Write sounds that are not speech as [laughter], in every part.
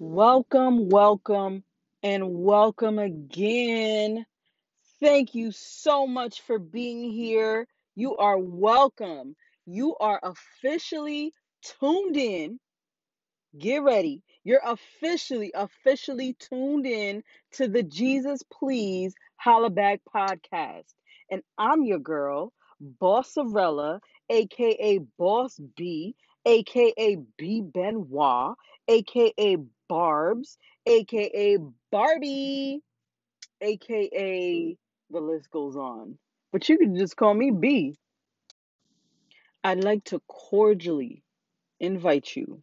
Welcome, welcome, and welcome again. Thank you so much for being here. You are welcome. You are officially tuned in. Get ready. You're officially, officially tuned in to the Jesus Please Holla Back podcast. And I'm your girl, Bossarella, aka Boss B, aka B Benoit, aka Barb's, aka Barbie, aka the list goes on. But you can just call me B. I'd like to cordially invite you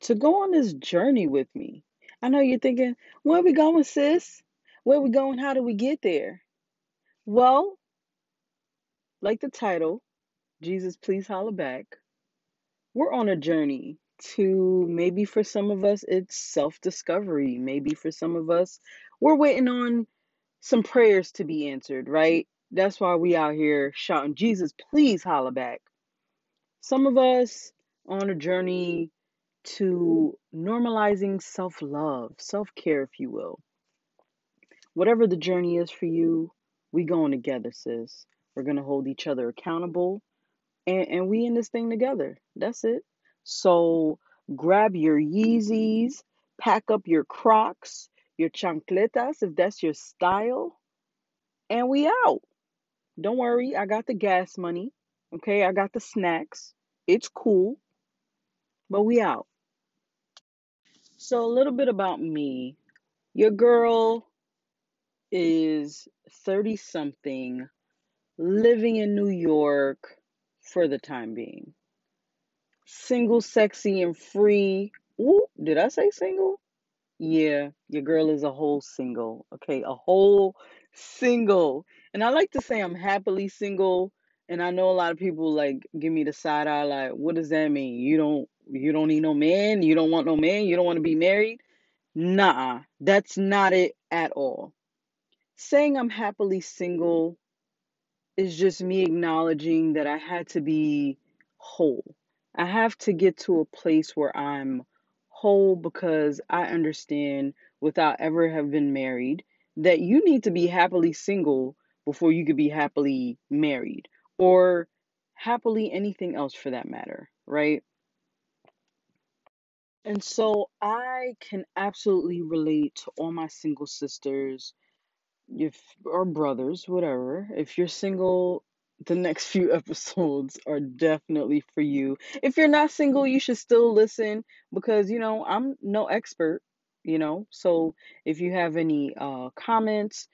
to go on this journey with me. I know you're thinking, where are we going, sis? Where are we going? How do we get there? Well, like the title, Jesus, please holler back. We're on a journey to maybe for some of us, it's self discovery. Maybe for some of us, we're waiting on some prayers to be answered, right? That's why we out here shouting, Jesus, please holla back. Some of us on a journey to normalizing self love, self care, if you will. Whatever the journey is for you, we going together, sis. We're gonna hold each other accountable, and and we in this thing together. That's it. So grab your Yeezys, pack up your Crocs, your chancletas if that's your style, and we out. Don't worry, I got the gas money. Okay, I got the snacks. It's cool, but we out. So a little bit about me. Your girl is 30 something, living in New York for the time being. Single, sexy, and free. Ooh, did I say single? Yeah, your girl is a whole single. Okay, a whole single. And I like to say I'm happily single. And I know a lot of people like give me the side eye, like, what does that mean? You don't you don't need no man, you don't want no man, you don't want to be married? Nah, that's not it at all. Saying I'm happily single is just me acknowledging that I had to be whole. I have to get to a place where I'm whole because I understand without ever have been married that you need to be happily single before you could be happily married or happily anything else for that matter, right? And so I can absolutely relate to all my single sisters if or brothers, whatever. If you're single, the next few [laughs] episodes are definitely for you. If you're not single, you should still listen because you know, I'm no expert, you know. So if you have any uh comments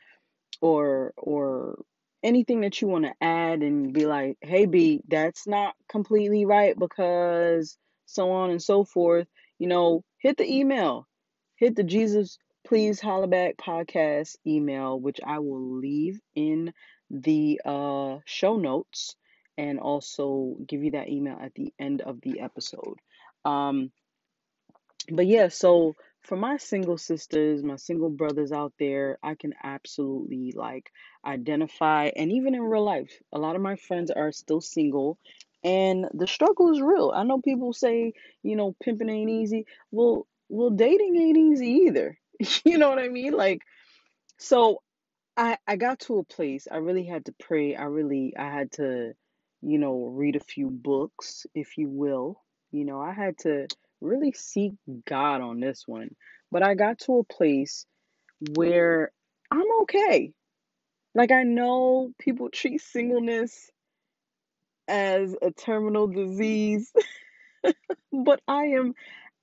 or or anything that you want to add and be like, "Hey B, that's not completely right because so on and so forth," you know, hit the email hit the Jesus Please Holla Back podcast email, which I will leave in the uh, show notes and also give you that email at the end of the episode. Um, but yeah, so for my single sisters, my single brothers out there, I can absolutely like identify, and even in real life, a lot of my friends are still single. And the struggle is real. I know people say, you know, pimping ain't easy. Well, well, dating ain't easy either. [laughs] You know what I mean? Like, so I I got to a place I really had to pray. I really I had to, you know, read a few books, if you will. You know, I had to really seek God on this one. But I got to a place where I'm okay. Like I know people treat singleness as a terminal disease, [laughs] but I am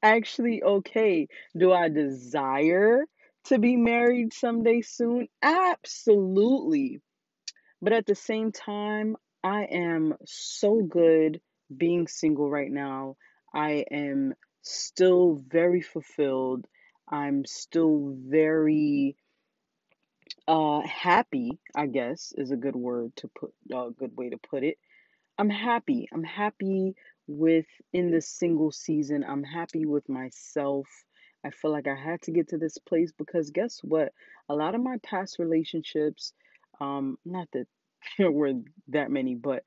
actually okay. Do I desire to be married someday soon? Absolutely. But at the same time, I am so good being single right now. I am still very fulfilled. I'm still very uh happy, I guess is a good word to put a uh, good way to put it. I'm happy. I'm happy with in this single season. I'm happy with myself. I feel like I had to get to this place because guess what? A lot of my past relationships, um, not that [laughs] there were that many, but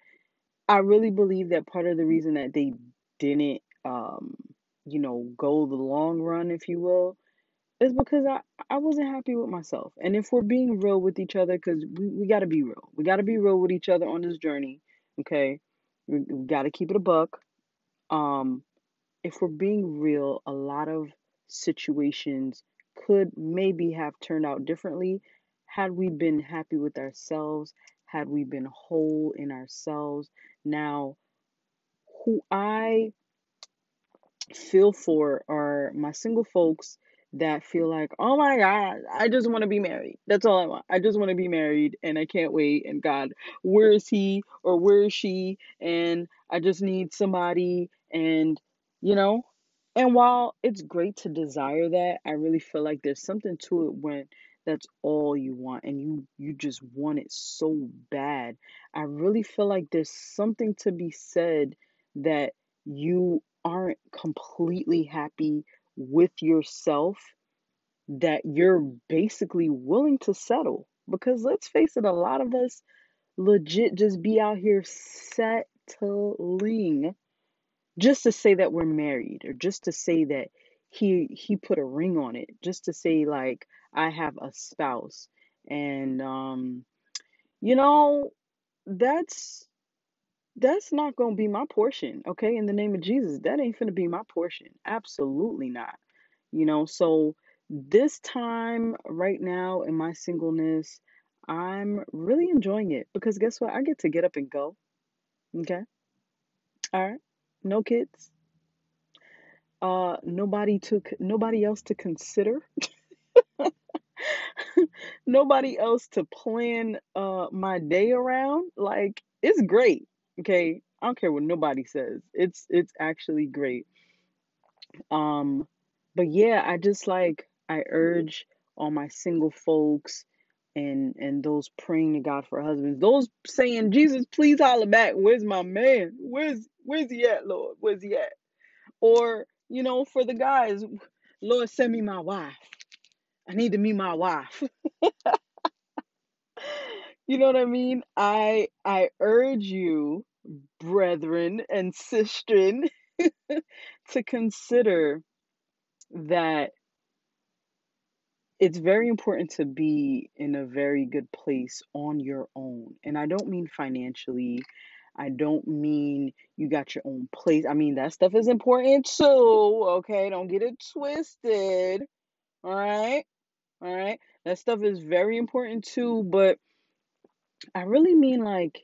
I really believe that part of the reason that they didn't um you know, go the long run, if you will, is because I, I wasn't happy with myself. And if we're being real with each other, because we, we got to be real, we got to be real with each other on this journey, okay? We, we got to keep it a buck. Um, if we're being real, a lot of situations could maybe have turned out differently had we been happy with ourselves, had we been whole in ourselves. Now, who I feel for are my single folks that feel like, oh my God, I just want to be married. That's all I want. I just want to be married and I can't wait. And God, where is he or where is she? And I just need somebody. And, you know, and while it's great to desire that, I really feel like there's something to it when that's all you want and you you just want it so bad. I really feel like there's something to be said that you aren't completely happy with yourself that you're basically willing to settle. Because let's face it, a lot of us legit just be out here settling just to say that we're married or just to say that he he put a ring on it just to say like I have a spouse and um you know that's that's not going to be my portion, okay? In the name of Jesus, that ain't going to be my portion. Absolutely not. You know, so this time right now in my singleness, I'm really enjoying it because guess what? I get to get up and go. Okay? All right. No kids. Uh nobody took nobody else to consider. [laughs] nobody else to plan uh my day around. Like it's great. Okay? I don't care what nobody says. It's it's actually great. Um but yeah, I just like I urge all my single folks and and those praying to God for husbands, those saying, Jesus, please holler back. Where's my man? Where's where's he at, Lord? Where's he at? Or, you know, for the guys, Lord, send me my wife. I need to meet my wife. [laughs] you know what I mean? I I urge you, brethren and sistren, [laughs] to consider that it's very important to be in a very good place on your own. And I don't mean financially. I don't mean you got your own place. I mean, that stuff is important too. Okay. Don't get it twisted. All right. All right. That stuff is very important too. But I really mean like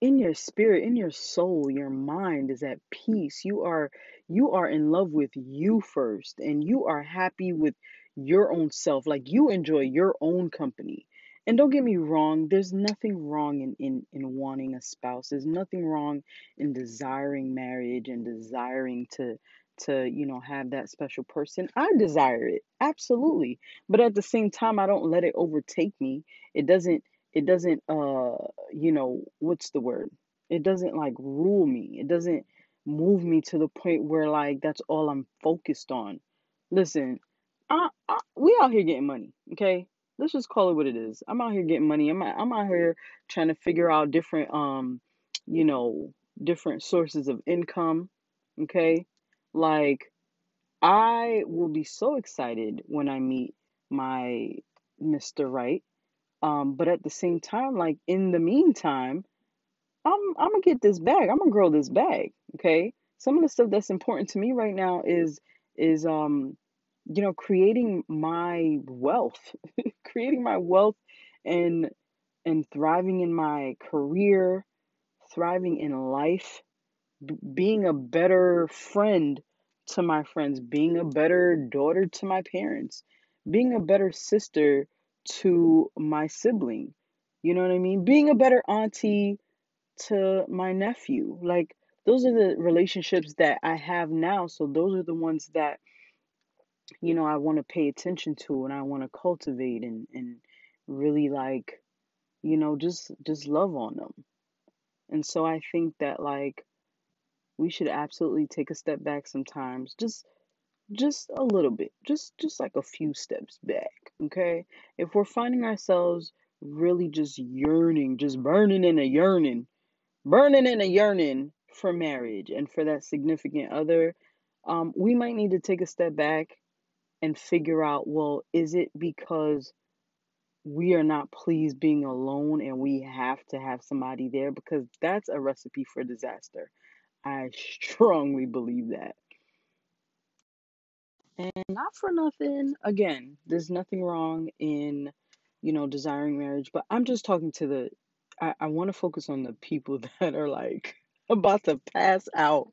in your spirit in your soul your mind is at peace you are you are in love with you first and you are happy with your own self like you enjoy your own company and don't get me wrong there's nothing wrong in in, in wanting a spouse. There's nothing wrong in desiring marriage and desiring to to you know have that special person. I desire it absolutely. But at the same time i don't let it overtake me. It doesn't it doesn't uh you know what's the word? It doesn't like rule me. It doesn't move me to the point where like that's all i'm focused on. Listen I, I we out here getting money okay let's just call it what it is i'm out here getting money i'm out, i'm out here trying to figure out different um you know different sources of income okay like i will be so excited when i meet my mr right um, but at the same time, like in the meantime, I'm I'm gonna get this bag. I'm gonna grow this bag. Okay. Some of the stuff that's important to me right now is is um, you know, creating my wealth, [laughs] creating my wealth and and thriving in my career, thriving in life, b- being a better friend to my friends, being a better daughter to my parents, being a better sister to my sibling. You know what I mean? Being a better auntie to my nephew. Like, those are the relationships that I have now. So, those are the ones that, you know, I want to pay attention to and I want to cultivate and, and really like, you know, just just love on them. And so I think that like we should absolutely take a step back sometimes. Just just a little bit. Just just like a few steps back, okay? If we're finding ourselves really just yearning, just burning in a yearning, burning in a yearning for marriage and for that significant other, um, we might need to take a step back and figure out well, is it because we are not pleased being alone and we have to have somebody there? Because that's a recipe for disaster. I [laughs] strongly believe that. And not for nothing, again, there's nothing wrong in, you know, desiring marriage, but I'm just talking to the, I, I want to focus on the people [laughs] that are like about to pass out.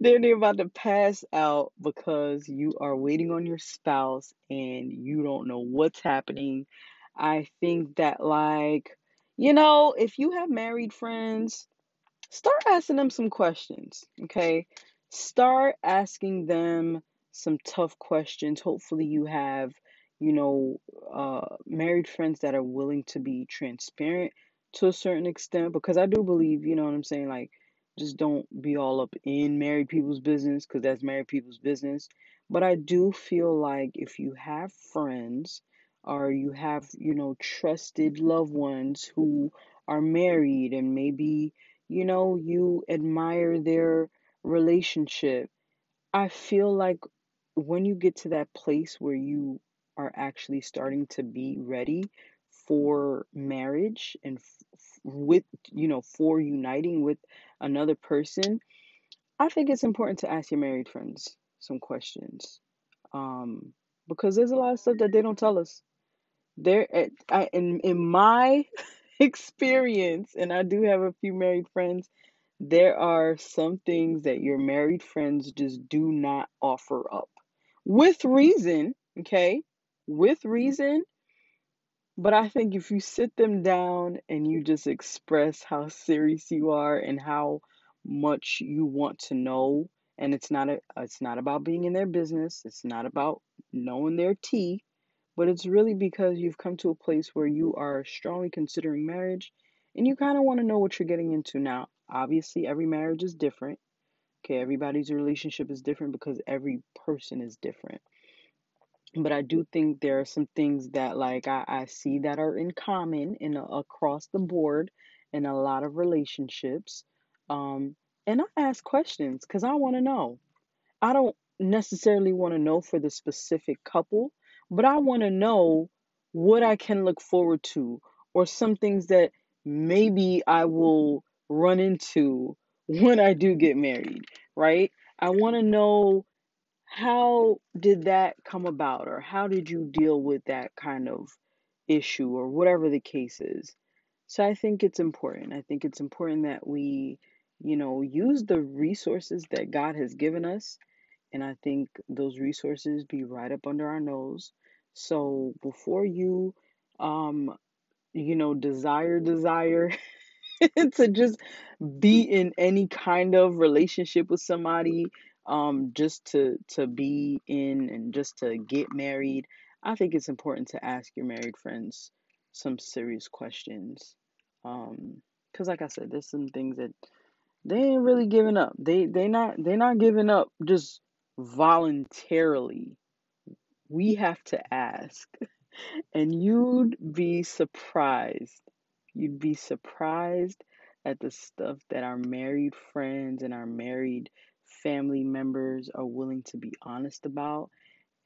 They're, they're about to pass out because you are waiting on your spouse and you don't know what's happening. I think that, like, you know, if you have married friends, start asking them some questions, okay? Start asking them some tough questions. Hopefully, you have, you know, uh, married friends that are willing to be transparent to a certain extent because I do believe, you know what I'm saying? Like, just don't be all up in married people's business because that's married people's business. But I do feel like if you have friends or you have, you know, trusted loved ones who are married and maybe you know, you admire their relationship. I feel like when you get to that place where you are actually starting to be ready for marriage and f- with, you know, for uniting with another person, I think it's important to ask your married friends some questions. Um, because there's a lot of stuff that they don't tell us. There, I, in in my [laughs] experience, and I do have a few married friends, there are some things that your married friends just do not offer up. With reason, okay? With reason, but I think if you sit them down and you just express how serious you are and how much you want to know, and it's not a, it's not about being in their business, it's not about knowing their tea, but it's really because you've come to a place where you are strongly considering marriage and you kind of want to know what you're getting into now. Obviously, every marriage is different. Okay, everybody's relationship is different because every person is different but I do think there are some things that like I, I see that are in common in a, across the board in a lot of relationships. Um, and I ask questions because I want to know. I don't necessarily want to know for the specific couple, but I want to know what I can look forward to or some things that maybe I will run into when I do get married, right? I want to know how did that come about, or how did you deal with that kind of issue, or whatever the case is? So I think it's important. I think it's important that we, you know, use the resources that God has given us. And I think those resources be right up under our nose. So before you, um, you know, desire, desire [laughs] to just be in any kind of relationship with somebody um just to to be in and just to get married i think it's important to ask your married friends some serious questions um because like i said there's some things that they ain't really giving up they they not they not giving up just voluntarily we have to ask [laughs] and you'd be surprised. You'd be surprised at the stuff that our married friends and our married family members are willing to be honest about.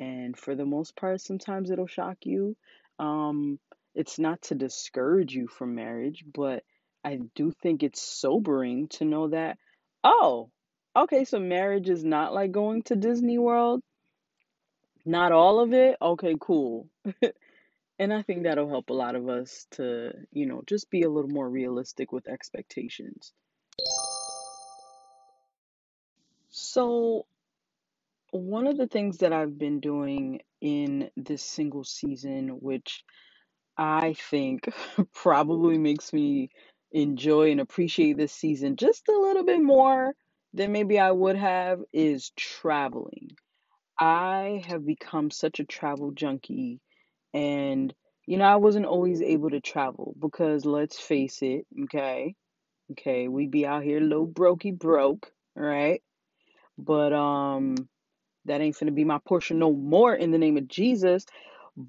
And for the most part, sometimes it'll shock you. Um, it's not to discourage you from marriage, but I do think it's sobering to know that, oh, okay, so marriage is not like going to Disney World. Not all of it. Okay, cool. [laughs] And I think that'll help a lot of us to, you know, just be a little more realistic with expectations. So, one of the things that I've been doing in this single season, which I think [laughs] probably makes me enjoy and appreciate this season just a little bit more than maybe I would have, is traveling. I have become such a travel junkie and you know, I wasn't always able to travel because let's face it, okay? Okay, we be out here low brokey broke, right? But um that ain't gonna be my portion no more in the name of Jesus.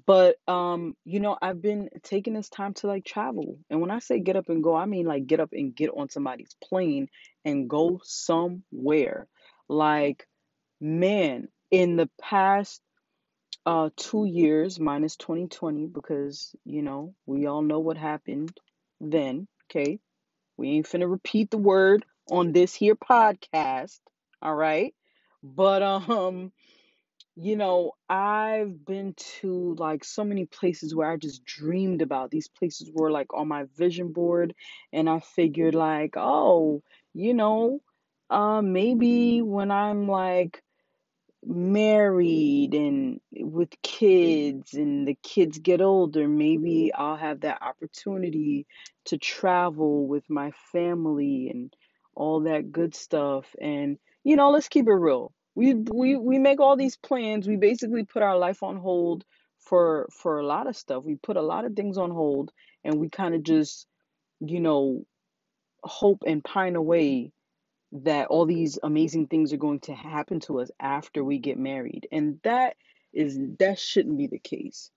But um, you know, I've been taking this time to like travel. And when I say get up and go, I mean like get up and get on somebody's plane and go somewhere. Like man, in the past uh two years minus 2020 because you know we all know what happened then okay we ain't finna repeat the word on this here podcast all right but um you know i've been to like so many places where i just dreamed about these places were like on my vision board and i figured like oh you know uh maybe when i'm like married and with kids and the kids get older, maybe I'll have that opportunity to travel with my family and all that good stuff. And you know, let's keep it real. We we we make all these plans. We basically put our life on hold for for a lot of stuff. We put a lot of things on hold and we kind of just, you know, hope and pine away that all these amazing things are going to happen to us after we get married. And that is that shouldn't be the case.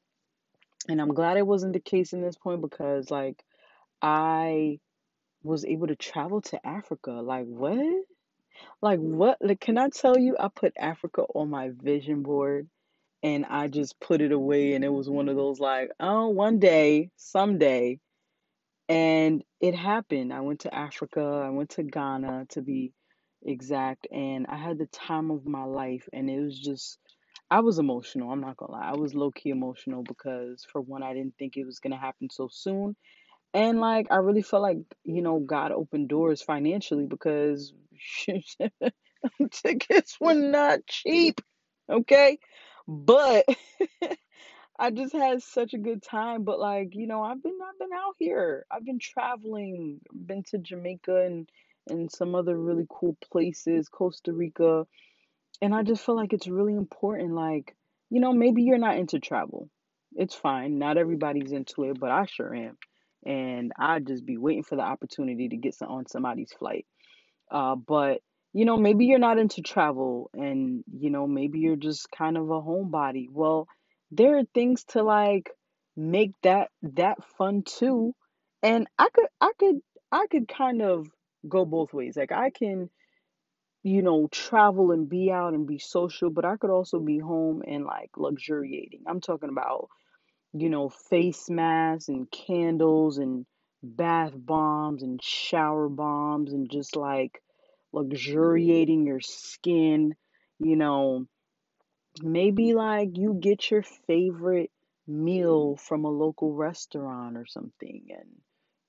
And I'm glad it wasn't the case in this point because like I was able to travel to Africa. Like what? Like what? Like can I tell you I put Africa on my vision board and I just put it away and it was one of those like, oh, one day, someday and it happened. I went to Africa, I went to Ghana to be exact, and I had the time of my life. And it was just, I was emotional. I'm not gonna lie. I was low key emotional because, for one, I didn't think it was gonna happen so soon. And like, I really felt like, you know, God opened doors financially because [laughs] tickets were not cheap. Okay. But [laughs] I just had such a good time, but like, you know, I've been I've been out here. I've been traveling, been to Jamaica and and some other really cool places, Costa Rica, and I just feel like it's really important like, you know, maybe you're not into travel. It's fine. Not everybody's into it, but I sure am. And I'd just be waiting for the opportunity to get on somebody's flight. Uh, but you know, maybe you're not into travel and you know, maybe you're just kind of a homebody. Well, there are things to like make that that fun too. And I could I could I could kind of go both ways. Like I can, you know, travel and be out and be social, but I could also be home and like luxuriating. I'm talking about you know, face masks and candles and bath bombs and shower bombs and just like luxuriating your skin, you know, maybe like you get your favorite meal from a local restaurant or something and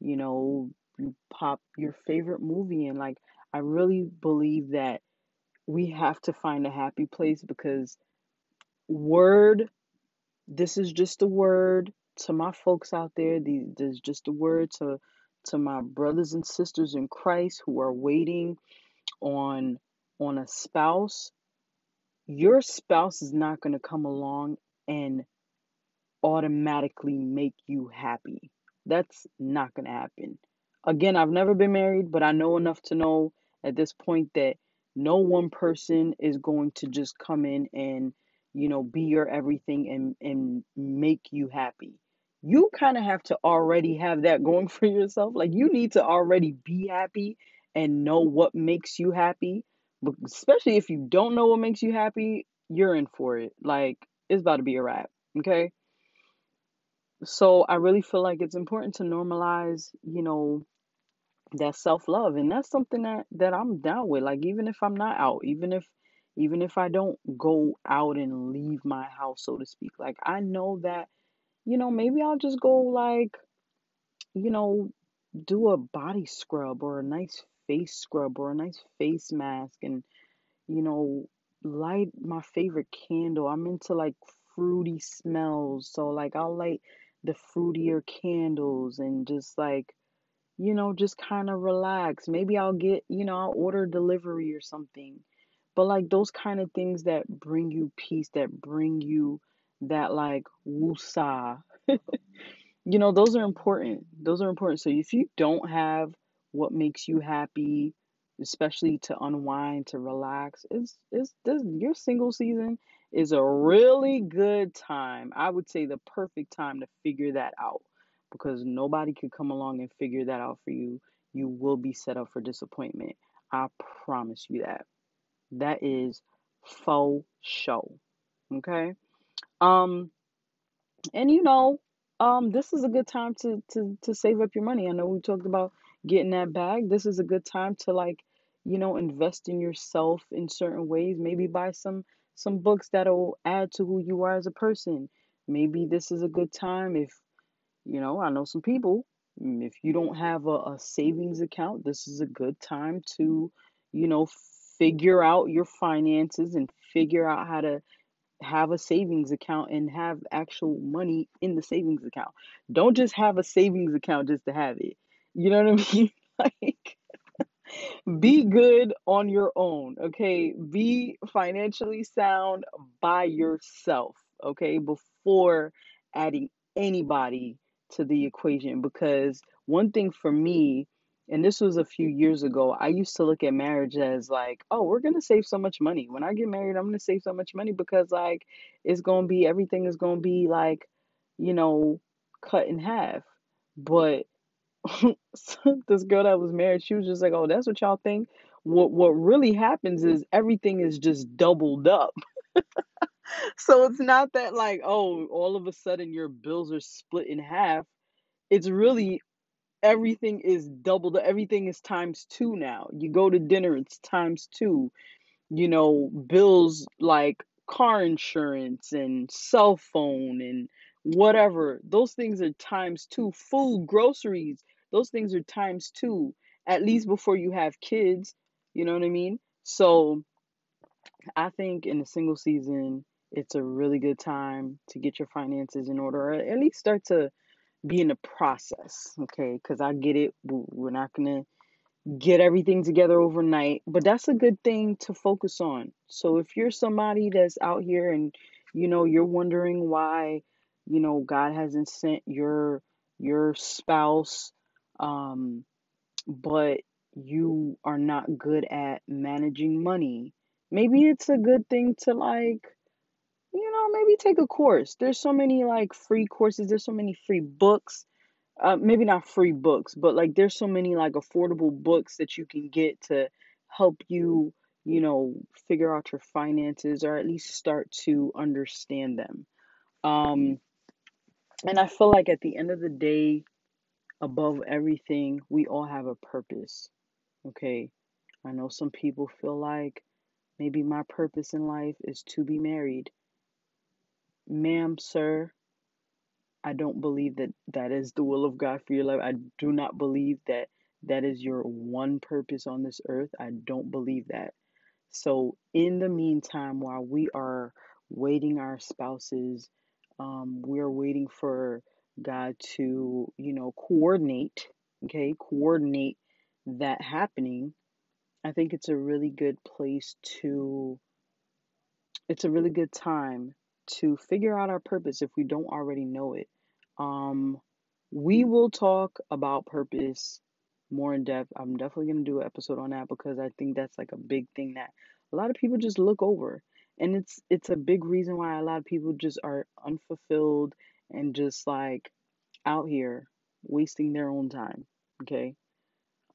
you know, you pop your favorite movie and like I really believe that we have to find a happy place because word this is just a word to my folks out there. This is just a word to to my brothers and sisters in Christ who are waiting on on a spouse. Your spouse is not going to come along and automatically make you happy. That's not going to happen. Again, I've never been married, but I know enough to know at this point that no one person is going to just come in and, you know, be your everything and and make you happy. You kind of have to already have that going [laughs] for yourself. Like you need to already be happy and know what makes you happy. But especially if you don't know what makes you happy, you're in for it. Like it's about to be a wrap. Okay. So I really feel like it's important to normalize, you know, that self-love and that's something that that I'm down with. Like even if I'm not out, even if even if I don't go out and leave my house, so to speak, like I know that, you know, maybe I'll just go like, you know, do a body scrub or a nice face scrub or a nice face mask and, you know, light my favorite candle. I'm into like fruity smells, so like I'll light the fruitier candles and just like you know, just kind of relax. Maybe I'll get, you know, I'll order delivery or something. But like those kind of things that bring you peace, that bring you that like woosah. [laughs] You know, those are important. Those are important. So if you don't have what makes you happy, especially to unwind, to relax, it's it's this your single season is a really good time. I would say the perfect time to figure that out because nobody could come along and figure that out for you. You will be set up for disappointment. I promise you that. That is faux show. Okay. Um, and you know, um, this is a good time to to to save up your money. I know we talked about getting that bag. This is a good time to like, you know, invest in yourself in certain ways. Maybe buy some some books that'll add to who you are as a person. Maybe this is a good time if, you know, I know some people, if you don't have a, a savings account, this is a good time to, you know, figure out your finances and figure out how to have a savings account and have actual money in the savings account. Don't just have a savings account just to have it. You know what I [laughs] mean? like be good on your own, okay? Be financially sound by yourself, okay? Before adding anybody to the equation because one thing for me and this was a few mm-hmm. years ago, I used to look at marriage as like, oh, we're going to save so much money. When I get married, I'm going to save so much money because like it's going to be everything is going to be like, you know, cut in half. But [laughs] this girl that was married, she was just like, "Oh, that's what y'all think." What what really happens is everything is just doubled up. [laughs] so it's not that like, oh, all of a sudden your bills are split in half. It's really everything is doubled. Everything is times two now. You go to dinner, it's times two. You know, bills like car insurance and cell phone and whatever. Those things are times two. Food, groceries, those things are times two. At least before you have kids. You know what I mean? So I think in a single season, it's a really good time to get your finances in order, or at least start to be in the process, okay? Because I get it. We're not going to get everything together overnight, but that's a good thing to focus on. So if you're somebody that's out here and you know you're wondering why, you know, God hasn't sent your your spouse um but you are not good at managing money. Maybe it's a good thing to like you know, maybe take a course. There's so many like free courses, there's so many free books. Uh, maybe not free books, but like there's so many like affordable books that you can get to help you, you know, figure out your finances or at least start to understand them. Um, and I feel like at the end of the day, above everything, we all have a purpose. Okay. I know some people feel like maybe my purpose in life is to be married. Ma'am, sir, I don't believe that that is the will of God for your life. I do not believe that that is your one purpose on this earth. I don't believe that. So, in the meantime, while we are waiting our spouses, um, we're waiting for God to, you know, coordinate, okay, coordinate that happening. I think it's a really good place to, it's a really good time to figure out our purpose if we don't already know it. Um, we will talk about purpose more in depth. I'm definitely going to do an episode on that because I think that's like a big thing that a lot of people just look over. And it's it's a big reason why a lot of people just are unfulfilled and just like out here wasting their own time, okay?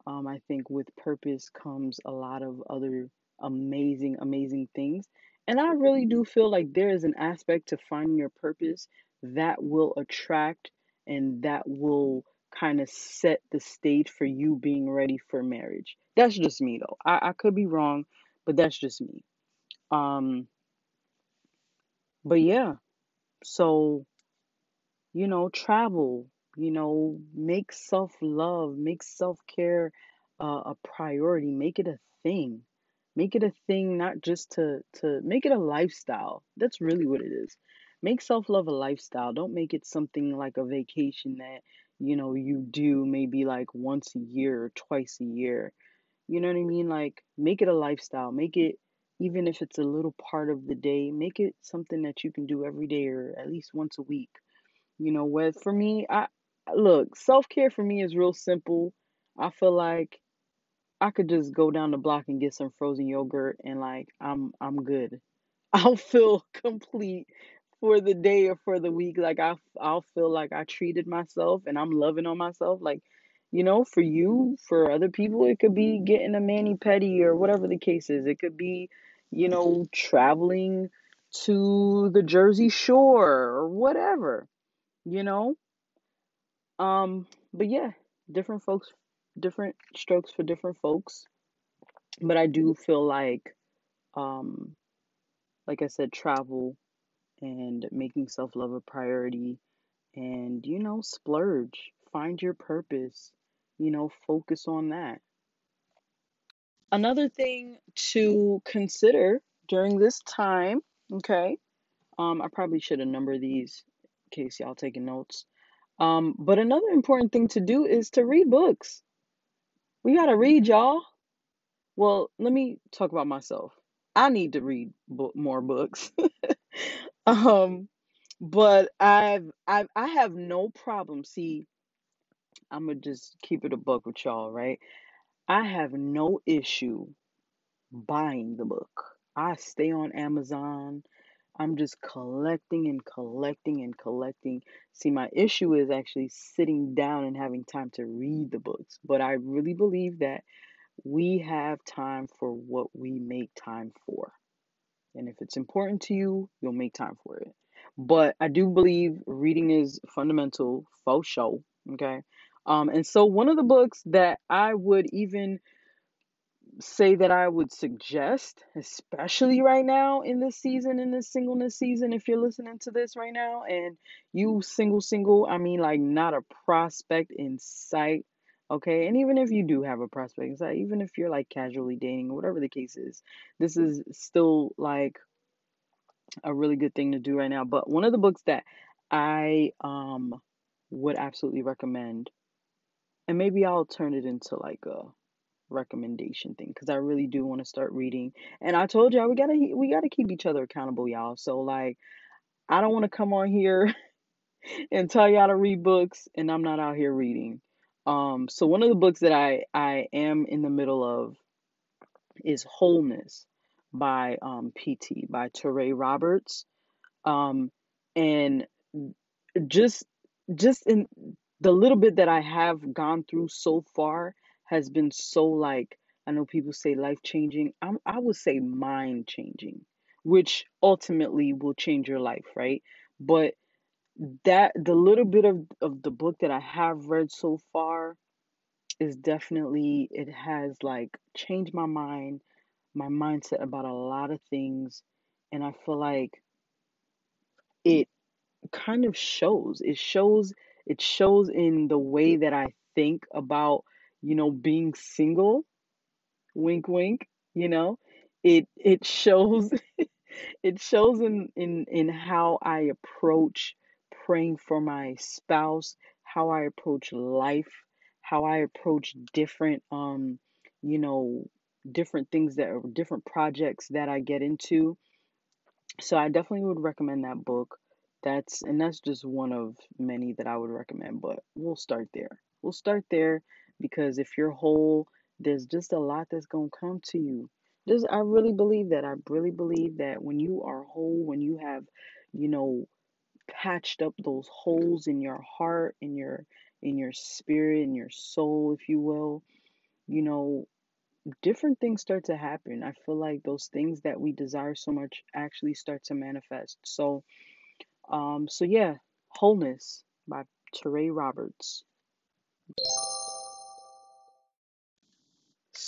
Um, I think with purpose comes a lot of other amazing, amazing things. And I really do feel like there is an aspect to finding your purpose that will attract and that will kind of set the stage for you being ready for marriage. That's just me though. I, I could be wrong, but that's just me. Um but yeah, so you know, travel, you know, make self-love, make self-care uh, a priority, make it a thing. Make it a thing not just to to make it a lifestyle. That's really what it is. Make self-love a lifestyle. Don't make it something like a vacation that, you know, you do maybe like once a year or twice a year. You know what I mean? Like make it a lifestyle. Make it even if it's a little part of the day, make it something that you can do every day or at least once a week. You know, what for me, I look, self-care for me is real simple. I feel like I could just go down the block and get some frozen yogurt and like I'm I'm good. [laughs] I'll feel [laughs] complete for the day or for the week. Like I I'll feel like I treated myself and I'm loving on myself. Like, you know, for you, for other people, it could be getting a mani pedi or whatever the case is. It could be, you know, traveling to the Jersey Shore or whatever, you know. Um, but yeah, different folks, different strokes for different folks. But I do feel like, um, like I said, travel and making self love a priority and, you know, splurge, find your purpose, you know, focus on that. Another thing to consider during this time, okay, um, I probably should have numbered these in case y'all taking notes. Um, but another important thing to do is to read books. We gotta read, y'all. Well, let me talk about myself. I need to read more books. [laughs] um, but I've, I've I have no problem. See, I'm gonna just keep it a buck with y'all, right? I have no issue buying the book. I stay on Amazon. I'm just collecting and collecting and collecting. See, my issue is actually sitting down and having time to read the books. But I really believe that we have time for what we make time for. And if it's important to you, you'll make time for it. But I do believe reading is fundamental, for sure. Okay. Um, and so one of the books that I would even say that I would suggest, especially mm-hmm. right now in this mm-hmm. season, in this singleness season, if you're listening to this right now and mm-hmm. you single, single, I mean, like not a prospect in sight, okay? And even if you do have a prospect in sight, even if you're like casually dating or whatever the case is, this is still like a really good thing to do right now. But one of the books that I um would absolutely recommend, and maybe I'll turn it into like a recommendation thing because I really do want to start reading. And I told y'all we gotta we gotta keep each other accountable, y'all. So like I don't want to come on here [laughs] and tell y'all to read books and I'm not out here reading. Um so one of the books that I I am in the middle of is Wholeness by um PT by Touré Roberts. Um and just just in the little bit that I have gone through so far has been so like I know people say life changing. I'm, I would say mind changing, which ultimately will change your life, right? But that the little bit of, of the book that I have read so far is definitely it has like changed my mind, my mindset about a lot of things, and I feel like it kind of shows. It shows it shows in the way that I think about, you know, being single. Wink wink, you know. It it shows [laughs] it shows in in in how I approach praying for my spouse, how I approach life, how I approach different um, you know, different things that are different projects that I get into so I definitely would recommend that book. That's and that's just one of many that I would recommend, but we'll start there. We'll start there because if you're whole, there's just a lot that's going to come to you. Just I really believe that. I really believe that when you are whole, when you have, you know, patched up those holes in your heart, in your in your spirit, in your soul, if you will, you know, different things start to happen. I feel like those things that we desire so much actually start to manifest. So, um, so yeah, Wholeness by Touré Roberts.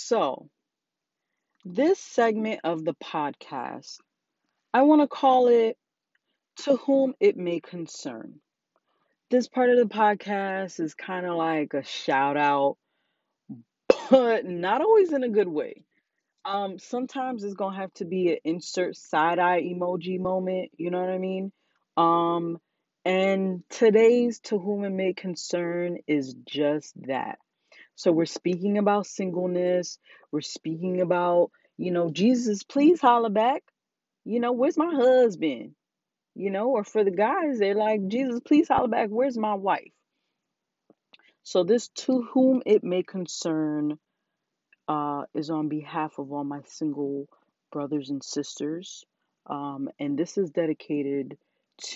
So, this segment of the podcast, I want to call it To Whom It May Concern. This part of the podcast is kind of like a shout out, but not always in a good way. Um, sometimes it's gonna have to be an insert side eye emoji moment, you know what I mean? Um, and today's to whom it may concern is just that. So we're speaking about singleness, we're speaking about, you know, Jesus, please holler back. You know, where's my husband? You know, or for the guys, they're like, Jesus, please holler back, where's my wife? So this to whom it may concern uh, is on behalf of all my single brothers and sisters. Um, and this is dedicated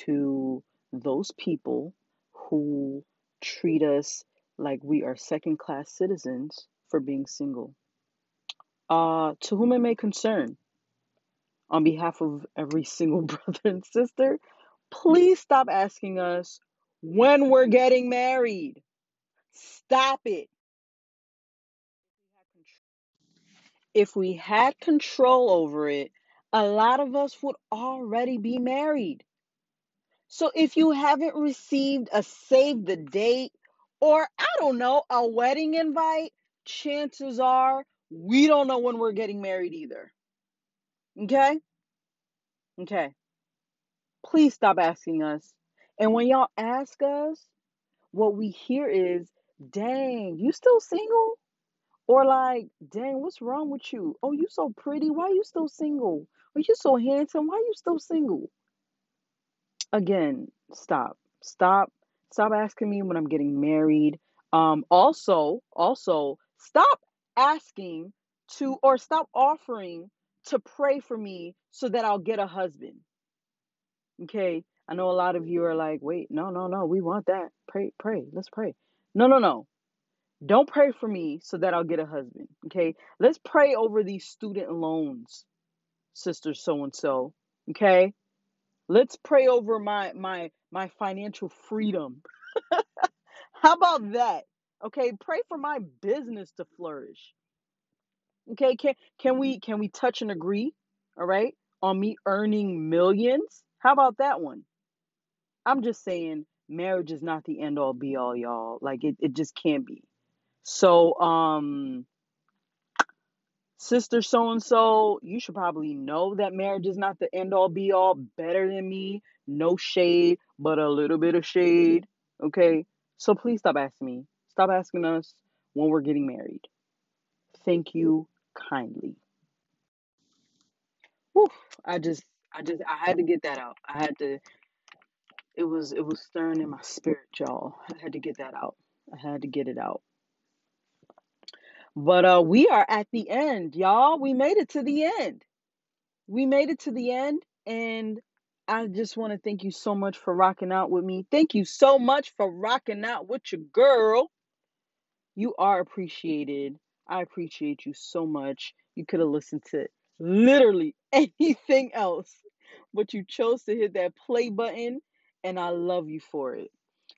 to those people who treat us like we are second class citizens for being single. Uh, to whom it may concern, on behalf of every [laughs] single brother and sister, please stop asking us when we're getting married. Stop it. If we had control over it, a lot of us would already be married. So if you haven't received a save the date or I don't know, a wedding invite, chances are we don't know when we're getting married either. Okay? Okay. Please stop asking us. And when y'all ask us, what we hear is, dang, you still single? Or like, dang, what's wrong with you? Oh, you so pretty. Why you still single? Or you so handsome. Why you still single? Again, stop. Stop. Stop asking me when I'm getting married. Um, also, also stop asking to or stop offering to pray for me so that I'll get a husband. Okay. I know a lot of you are like, wait, no, no, no, we want that. Pray, pray, let's pray. No, no, no. Don't pray for me so that I'll get a husband. Okay. Let's pray over these student loans, sister so and so. Okay. Let's pray over my my my financial freedom. [laughs] How about that? Okay, pray for my business to flourish. Okay, can can we can we touch and agree? All right, on me earning millions. How about that one? I'm just saying marriage is not the end all be all, y'all. Like it, it just can't be. So um sister so and so, you should probably know that marriage is not the end all be all. Better than me, no shade, but a little bit of shade. Okay, so please stop asking me. Stop asking us when we're getting married. Thank you kindly. Whew, I just, I just, I had to get that out. I had to. It was, it was stirring in my spirit, y'all. I had to get that out. I had to get it out. But uh, we are at the end, y'all. We made it to the end. We made it to the end, and I just want to thank you so much for rocking out with me. Thank you so much for rocking out with your girl. You are appreciated. I appreciate you so much. You could have listened to literally [laughs] anything else, but you chose to hit that play button, and I love you for it.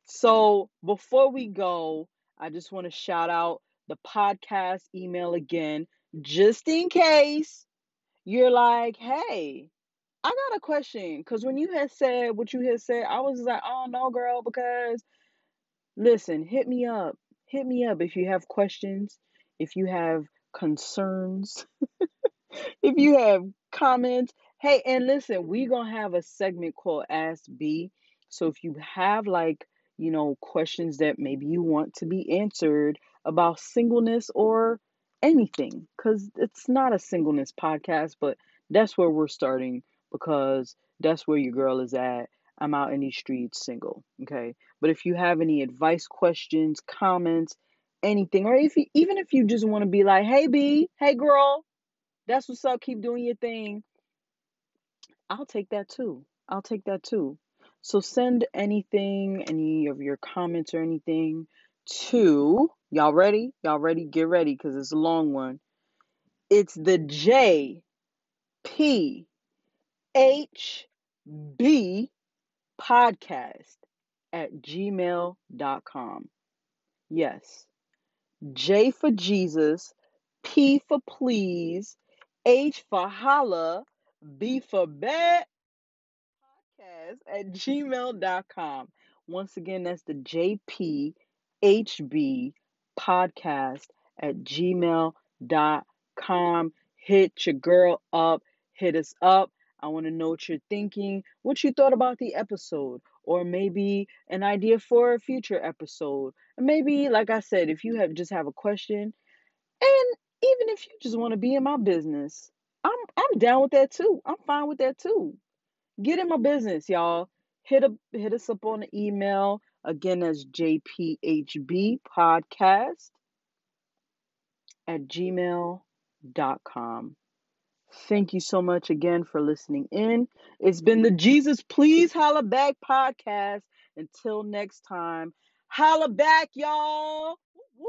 So, before we go, I just want to shout out the podcast email again, just in case you're like, hey, I got a question. Because when you had said what you had said, I was like, oh no, girl, because listen, hit me up. Hit me up if you have questions, if you have concerns, [laughs] if you have comments. Hey, and listen, we're going to have a segment called Ask B. So if you have like, you know, questions that maybe you want to be answered about singleness or anything, because it's not a singleness podcast, but that's where we're starting because that's where your girl is at. I'm out in these streets single, okay? But if you have any advice, questions, comments, anything, or if you, even if you just want to be like, hey, B, hey, girl, that's what's up, keep doing your thing, I'll take that too. I'll take that too. So send anything, any of your comments or anything to y'all ready? Y'all ready? Get ready because it's a long one. It's the J P H B podcast at gmail.com. Yes. J for Jesus, P for please, H for holla, B for bet podcast at gmail.com. Once again, that's the JPHB podcast at gmail.com. Hit your girl up, hit us up. I want to know what you're thinking, what you thought about the episode, or maybe an idea for a future episode. And maybe, like I said, if you have just have a question, and even if you just want to be in my business, I'm I'm down with that too. I'm fine with that too. Get in my business, y'all. Hit up hit us up on the email. Again, that's JPHB podcast at gmail.com. Thank you so much again for listening in. It's been the Jesus Please Holla Back podcast. Until next time, holla back, y'all. Woo!